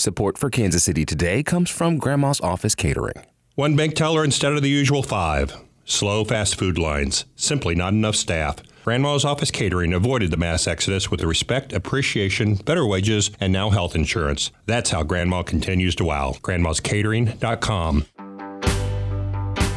Support for Kansas City Today comes from Grandma's Office Catering. One bank teller instead of the usual five. Slow fast food lines. Simply not enough staff. Grandma's Office Catering avoided the mass exodus with respect, appreciation, better wages, and now health insurance. That's how Grandma continues to wow. Grandma'sCatering.com.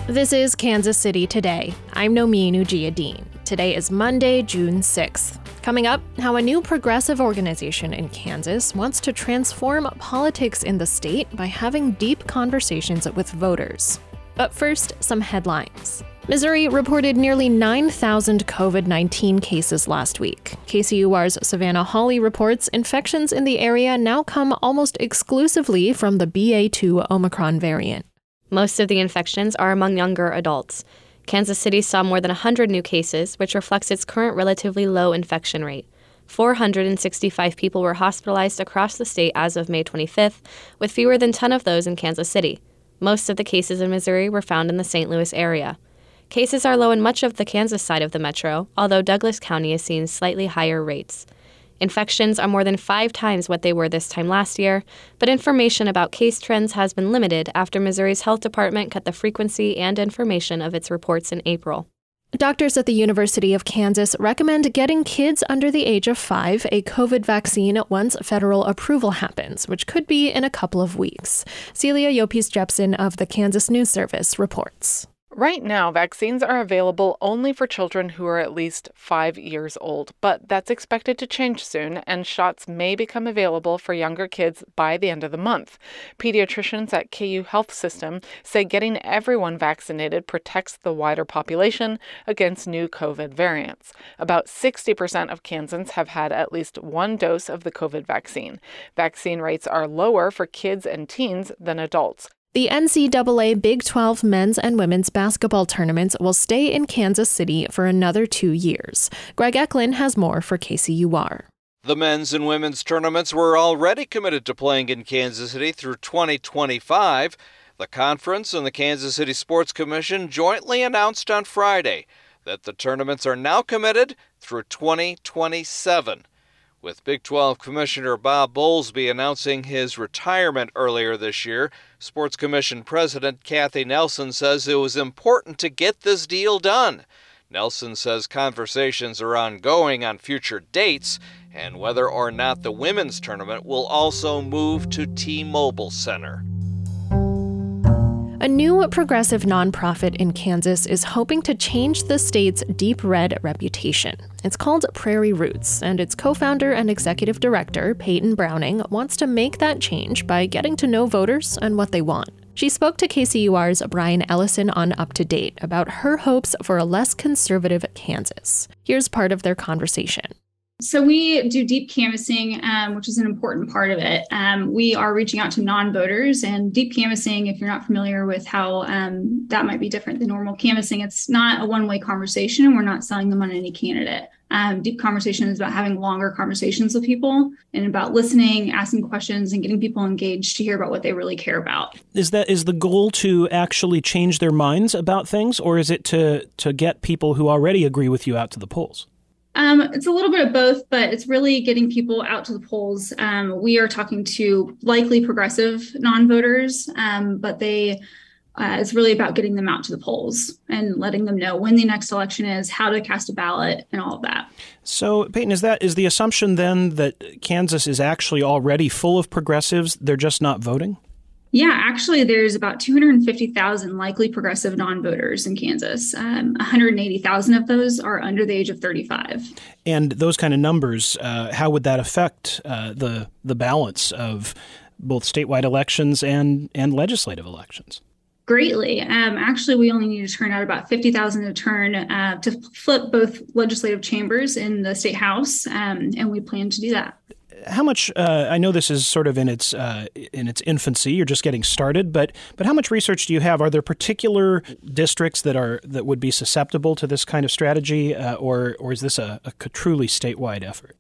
This is Kansas City Today. I'm Nomin Ujiyediin. Today is Monday, June 6th. Coming up, how a new progressive organization in Kansas wants to transform politics in the state by having deep conversations with voters. But first, some headlines. Missouri reported nearly 9,000 COVID 19 cases last week. KCUR's Savannah Hawley reports infections in the area now come almost exclusively from the BA2 Omicron variant. Most of the infections are among younger adults. Kansas City saw more than 100 new cases, which reflects its current relatively low infection rate. 465 people were hospitalized across the state as of May 25th, with fewer than 10 of those in Kansas City. Most of the cases in Missouri were found in the St. Louis area. Cases are low in much of the Kansas side of the metro, although Douglas County is seeing slightly higher rates. Infections are more than five times what they were this time last year, but information about case trends has been limited after Missouri's health department cut the frequency and information of its reports in April. Doctors at the University of Kansas recommend getting kids under the age of five a COVID vaccine once federal approval happens, which could be in a couple of weeks. Celia Llopis-Jepsen of the Kansas News Service reports. Right now, vaccines are available only for children who are at least five years old, but that's expected to change soon, and shots may become available for younger kids by the end of the month. Pediatricians at KU Health System say getting everyone vaccinated protects the wider population against new COVID variants. About 60% of Kansans have had at least one dose of the COVID vaccine. Vaccine rates are lower for kids and teens than adults. The NCAA Big 12 men's and women's basketball tournaments will stay in Kansas City for another two years. Greg Echlin has more for KCUR. The men's and women's tournaments were already committed to playing in Kansas City through 2025. The conference and the Kansas City Sports Commission jointly announced on Friday that the tournaments are now committed through 2027 with Big 12 Commissioner Bob Bowlesby announcing his retirement earlier this year. Sports Commission President Kathy Nelson says it was important to get this deal done. Nelson says conversations are ongoing on future dates and whether or not the women's tournament will also move to T Mobile Center. A new progressive nonprofit in Kansas is hoping to change the state's deep red reputation. It's called Prairie Roots, and its co founder and executive director, Peyton Browning, wants to make that change by getting to know voters and what they want. She spoke to KCUR's Brian Ellison on Up to Date about her hopes for a less conservative Kansas. Here's part of their conversation. So we do deep canvassing, um, which is an important part of it. Um, we are reaching out to non-voters, and deep canvassing. If you're not familiar with how um, that might be different than normal canvassing, it's not a one-way conversation, and we're not selling them on any candidate. Um, deep conversation is about having longer conversations with people and about listening, asking questions, and getting people engaged to hear about what they really care about. Is that is the goal to actually change their minds about things, or is it to to get people who already agree with you out to the polls? Um, it's a little bit of both, but it's really getting people out to the polls. Um, we are talking to likely progressive non-voters, um, but they uh, it's really about getting them out to the polls and letting them know when the next election is, how to cast a ballot, and all of that. So, Peyton, is that is the assumption then that Kansas is actually already full of progressives? They're just not voting. Yeah, actually, there's about 250,000 likely progressive non voters in Kansas. Um, 180,000 of those are under the age of 35. And those kind of numbers, uh, how would that affect uh, the, the balance of both statewide elections and, and legislative elections? Greatly. Um, actually, we only need to turn out about 50,000 to turn uh, to flip both legislative chambers in the state house, um, and we plan to do that how much? Uh, I know this is sort of in its uh, in its infancy. You're just getting started, but but how much research do you have? Are there particular districts that are that would be susceptible to this kind of strategy, uh, or or is this a, a truly statewide effort?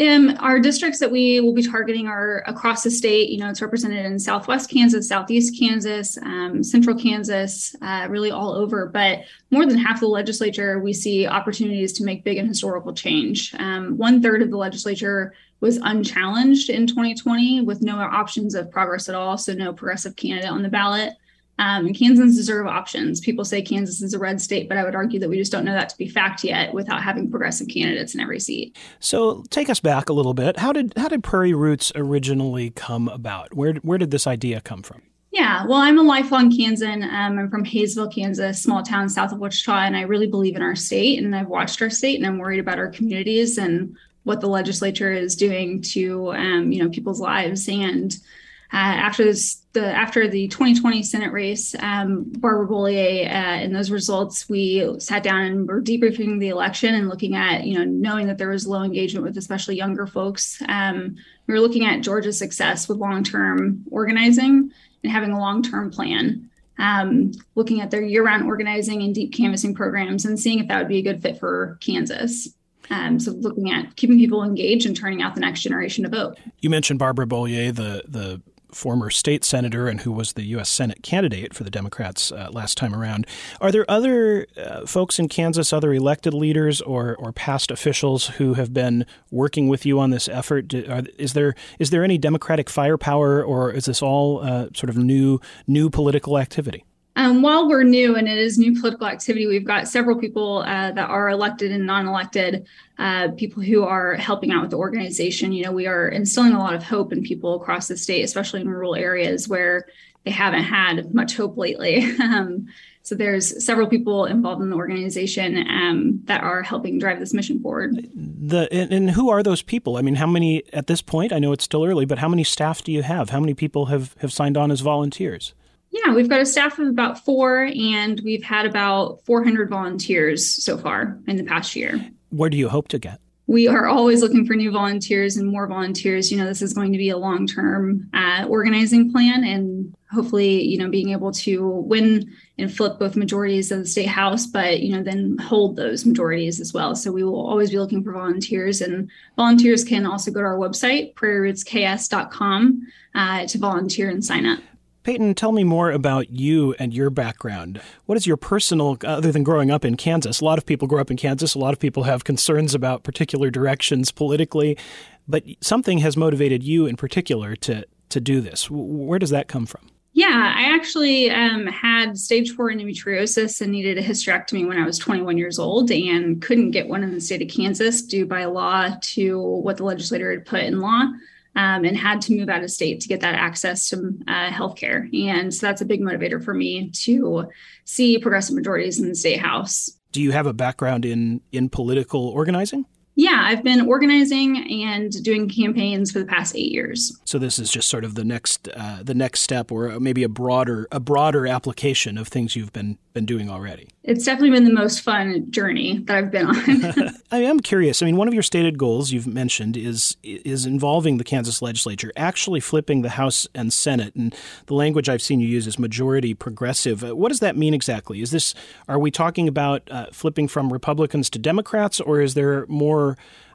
Um, our districts that we will be targeting are across the state. You know, it's represented in Southwest Kansas, Southeast Kansas, um, Central Kansas, uh, really all over. But more than half the legislature, we see opportunities to make big and historical change. Um, one third of the legislature was unchallenged in 2020 with no options of progress at all, so no progressive candidate on the ballot. Um, and Kansans deserve options. People say Kansas is a red state, but I would argue that we just don't know that to be fact yet without having progressive candidates in every seat. So take us back a little bit. How did how did Prairie Roots originally come about? Where where did this idea come from? Yeah, well, I'm a lifelong Kansan. Um, I'm from Haysville, Kansas, small town south of Wichita, and I really believe in our state. And I've watched our state, and I'm worried about our communities and what the legislature is doing to, um, you know, people's lives. And uh, after this, the after the 2020 Senate race, um, Barbara Bollier uh, and those results, we sat down and were debriefing the election and looking at, you know, knowing that there was low engagement with especially younger folks. Um, we were looking at Georgia's success with long-term organizing and having a long term plan, um, looking at their year round organizing and deep canvassing programs and seeing if that would be a good fit for Kansas. Um, so looking at keeping people engaged and turning out the next generation to vote. You mentioned Barbara Bollier, the the former state senator and who was the U.S. Senate candidate for the Democrats uh, last time around. Are there other uh, folks in Kansas, other elected leaders or, or past officials who have been working with you on this effort? Are, is there is there any Democratic firepower, or is this all uh, sort of new new political activity? Um, while we're new and it is new political activity, we've got several people uh, that are elected and non-elected, uh, people who are helping out with the organization. You know, we are instilling a lot of hope in people across the state, especially in rural areas where they haven't had much hope lately. um, so there's several people involved in the organization um, that are helping drive this mission forward. The and, and, who are those people? I mean, how many at this point? I know it's still early, but how many staff do you have? How many people have have signed on as volunteers? Yeah, we've got a staff of about four, and we've had about 400 volunteers so far in the past year. Where do you hope to get? We are always looking for new volunteers and more volunteers. You know, this is going to be a long term uh, organizing plan, and hopefully, you know, being able to win and flip both majorities of the state house, but, you know, then hold those majorities as well. So we will always be looking for volunteers, and volunteers can also go to our website, prairierootsks.com, uh, to volunteer and sign up. Peyton, tell me more about you and your background. What is your personal, other than growing up in Kansas? A lot of people grow up in Kansas. A lot of people have concerns about particular directions politically, but something has motivated you in particular to to do this. Where does that come from? Yeah, I actually um, had stage four endometriosis and needed a hysterectomy when I was 21 years old and couldn't get one in the state of Kansas due by law to what the legislator had put in law um, and had to move out of state to get that access to uh, healthcare. And so that's a big motivator for me to see progressive majorities in the state house. Do you have a background in in political organizing? Yeah, I've been organizing and doing campaigns for the past eight years. So this is just sort of the next uh, the next step, or maybe a broader a broader application of things you've been been doing already. It's definitely been the most fun journey that I've been on. I am curious. I mean, one of your stated goals you've mentioned is is involving the Kansas legislature, actually flipping the House and Senate, and the language I've seen you use is majority progressive. Uh, what does that mean exactly? Is this are we talking about uh, flipping from Republicans to Democrats, or is there more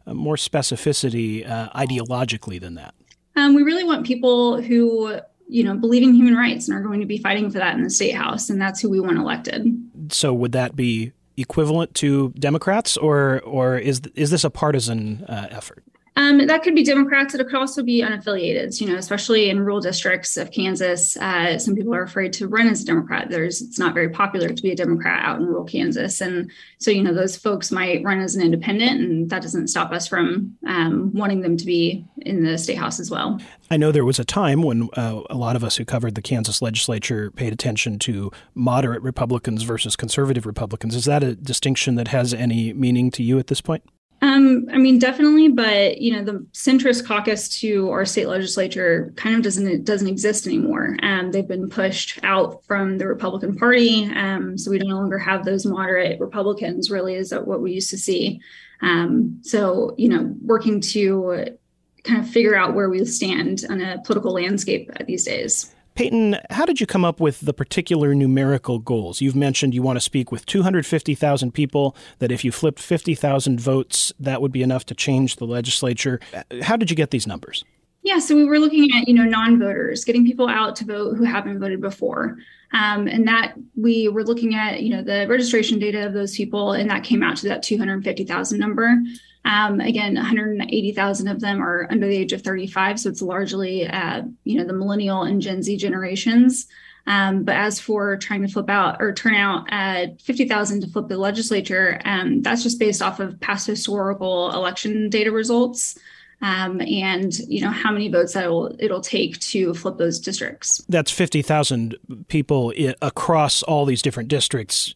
uh, more specificity uh, ideologically than that? Um, we really want people who you know believe in human rights and are going to be fighting for that in the state house, and that's who we want elected. So would that be equivalent to Democrats, or or is is this a partisan uh, effort? Um, that could be Democrats. It could also be unaffiliated. You know, especially in rural districts of Kansas, uh, some people are afraid to run as a Democrat. There's it's not very popular to be a Democrat out in rural Kansas, and so you know those folks might run as an independent, and that doesn't stop us from um, wanting them to be in the state house as well. I know there was a time when uh, a lot of us who covered the Kansas legislature paid attention to moderate Republicans versus conservative Republicans. Is that a distinction that has any meaning to you at this point? Um, I mean, definitely, but you know, the centrist caucus to our state legislature kind of doesn't doesn't exist anymore. Um, they've been pushed out from the Republican Party, um, so we no longer have those moderate Republicans. Really, is what we used to see. Um, so, you know, working to kind of figure out where we stand on a political landscape these days. Peyton, how did you come up with the particular numerical goals? You've mentioned you want to speak with 250,000 people, that if you flipped 50,000 votes, that would be enough to change the legislature. How did you get these numbers? Yeah, so we were looking at, you know, non-voters, getting people out to vote who haven't voted before. Um, and that we were looking at, you know, the registration data of those people, and that came out to that 250,000 number. Um, again, 180,000 of them are under the age of 35, so it's largely, uh, you know, the millennial and Gen Z generations. Um, but as for trying to flip out or turn out at 50,000 to flip the legislature, um, that's just based off of past historical election data results. Um, and you know how many votes that it'll, it'll take to flip those districts. That's fifty thousand people I- across all these different districts,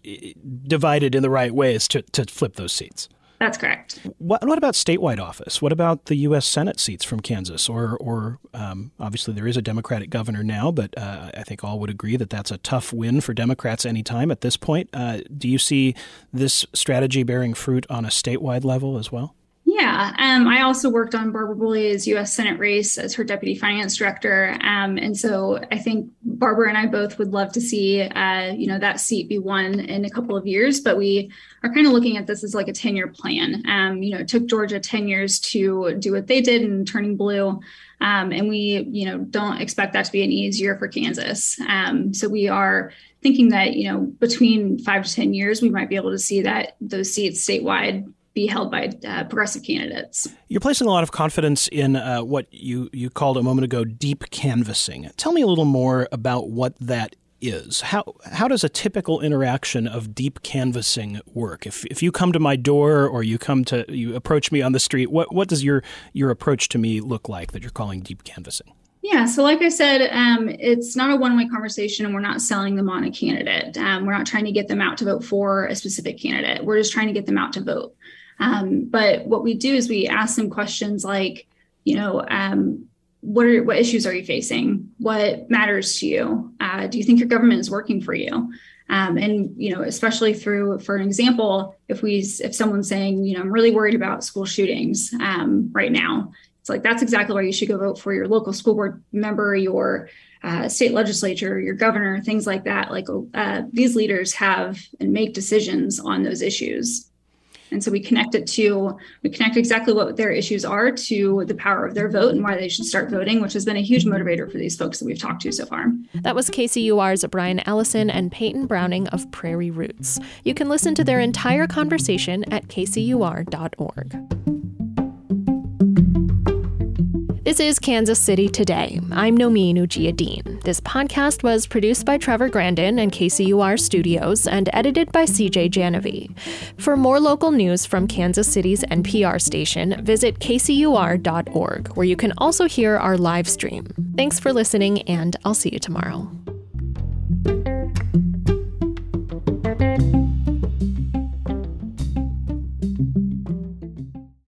divided in the right ways to, to flip those seats. That's correct. What, what about statewide office? What about the U.S. Senate seats from Kansas? Or, or um, obviously there is a Democratic governor now, but uh, I think all would agree that that's a tough win for Democrats anytime at this point. Uh, do you see this strategy bearing fruit on a statewide level as well? Yeah, um, I also worked on Barbara Bollier's U.S. Senate race as her deputy finance director, um, and so I think Barbara and I both would love to see, uh, you know, that seat be won in a couple of years. But we are kind of looking at this as like a ten-year plan. Um, you know, it took Georgia ten years to do what they did in turning blue, um, and we, you know, don't expect that to be an easy year for Kansas. Um, so we are thinking that you know between five to ten years we might be able to see that those seats statewide be held by uh, progressive candidates. You're placing a lot of confidence in uh, what you, you called a moment ago deep canvassing. Tell me a little more about what that is. How how does a typical interaction of deep canvassing work? If if you come to my door or you come to you approach me on the street, what what does your your approach to me look like that you're calling deep canvassing? Yeah, so like I said, um, it's not a one way conversation and we're not selling them on a candidate. Um, we're not trying to get them out to vote for a specific candidate. We're just trying to get them out to vote. Um, but what we do is we ask them questions like, you know, um, what are what issues are you facing? What matters to you? Uh, do you think your government is working for you? Um, and you know, especially through, for an example, if we if someone's saying, you know, I'm really worried about school shootings um, right now, it's like that's exactly why you should go vote for your local school board member, your uh, state legislature, your governor, things like that. Like uh, these leaders have and make decisions on those issues. And so we connect it to, we connect exactly what their issues are to the power of their vote and why they should start voting, which has been a huge motivator for these folks that we've talked to so far. That was KCUR's Brian Ellison and Peyton Browning of Prairie Roots. You can listen to their entire conversation at kcur.org. This is Kansas City Today. I'm Nomin Ujiyediin. This podcast was produced by Trevor Grandin and KCUR Studios and edited by CJ Janovy. For more local news from Kansas City's NPR station, visit kcur.org, where you can also hear our live stream. Thanks for listening, and I'll see you tomorrow.